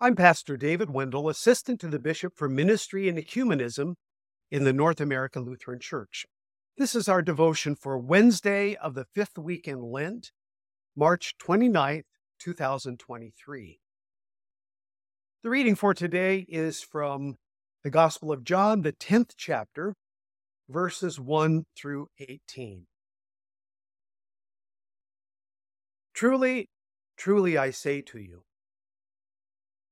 I'm Pastor David Wendel, Assistant to the Bishop for Ministry and Ecumenism in the North American Lutheran Church. This is our devotion for Wednesday of the fifth week in Lent, March 29th, 2023. The reading for today is from the Gospel of John, the 10th chapter, verses 1 through 18. Truly, truly, I say to you,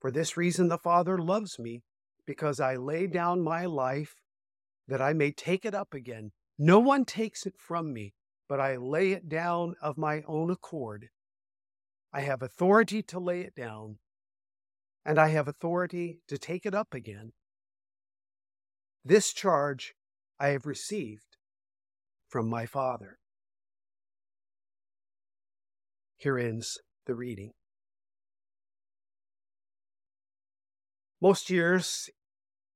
for this reason the Father loves me, because I lay down my life that I may take it up again. No one takes it from me, but I lay it down of my own accord. I have authority to lay it down, and I have authority to take it up again. This charge I have received from my Father. Here ends the reading. Most years,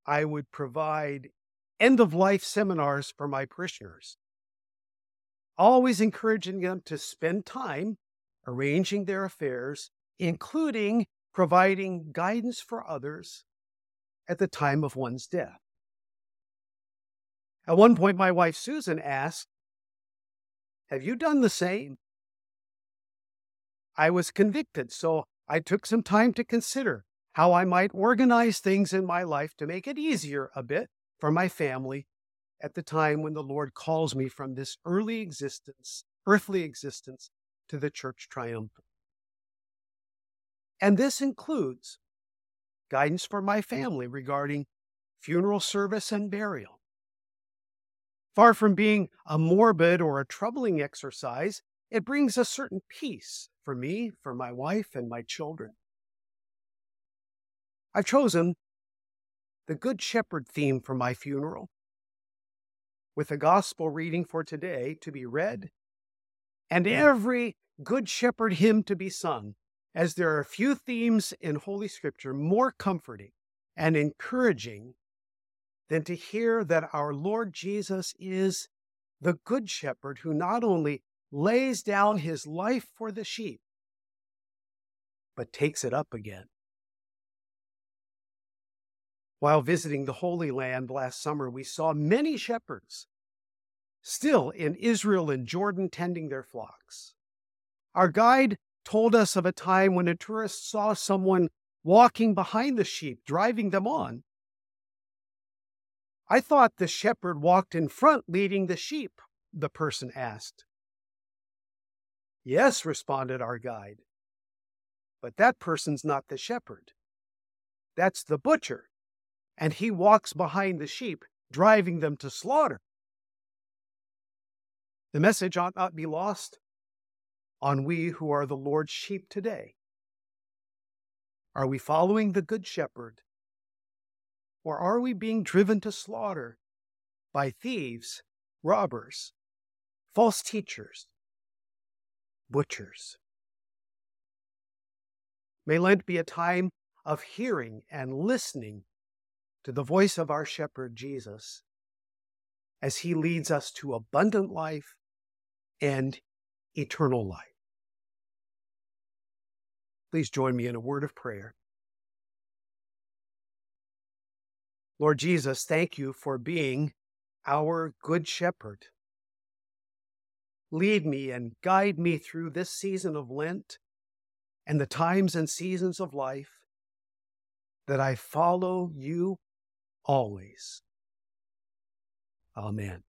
I would provide end of life seminars for my parishioners, always encouraging them to spend time arranging their affairs, including providing guidance for others at the time of one's death. At one point, my wife Susan asked, Have you done the same? I was convicted, so I took some time to consider how I might organize things in my life to make it easier a bit for my family at the time when the Lord calls me from this early existence, earthly existence, to the church triumphant. And this includes guidance for my family regarding funeral service and burial. Far from being a morbid or a troubling exercise, it brings a certain peace for me, for my wife, and my children. I've chosen the Good Shepherd theme for my funeral, with the gospel reading for today to be read, and every Good Shepherd hymn to be sung, as there are few themes in Holy Scripture more comforting and encouraging than to hear that our Lord Jesus is the Good Shepherd who not only lays down his life for the sheep, but takes it up again. While visiting the Holy Land last summer, we saw many shepherds still in Israel and Jordan tending their flocks. Our guide told us of a time when a tourist saw someone walking behind the sheep, driving them on. I thought the shepherd walked in front leading the sheep, the person asked. Yes, responded our guide, but that person's not the shepherd. That's the butcher. And he walks behind the sheep, driving them to slaughter. The message ought not be lost on we who are the Lord's sheep today. Are we following the Good Shepherd? Or are we being driven to slaughter by thieves, robbers, false teachers, butchers? May Lent be a time of hearing and listening to the voice of our shepherd Jesus as he leads us to abundant life and eternal life. Please join me in a word of prayer. Lord Jesus, thank you for being our good shepherd. Lead me and guide me through this season of Lent and the times and seasons of life that I follow you always. Amen.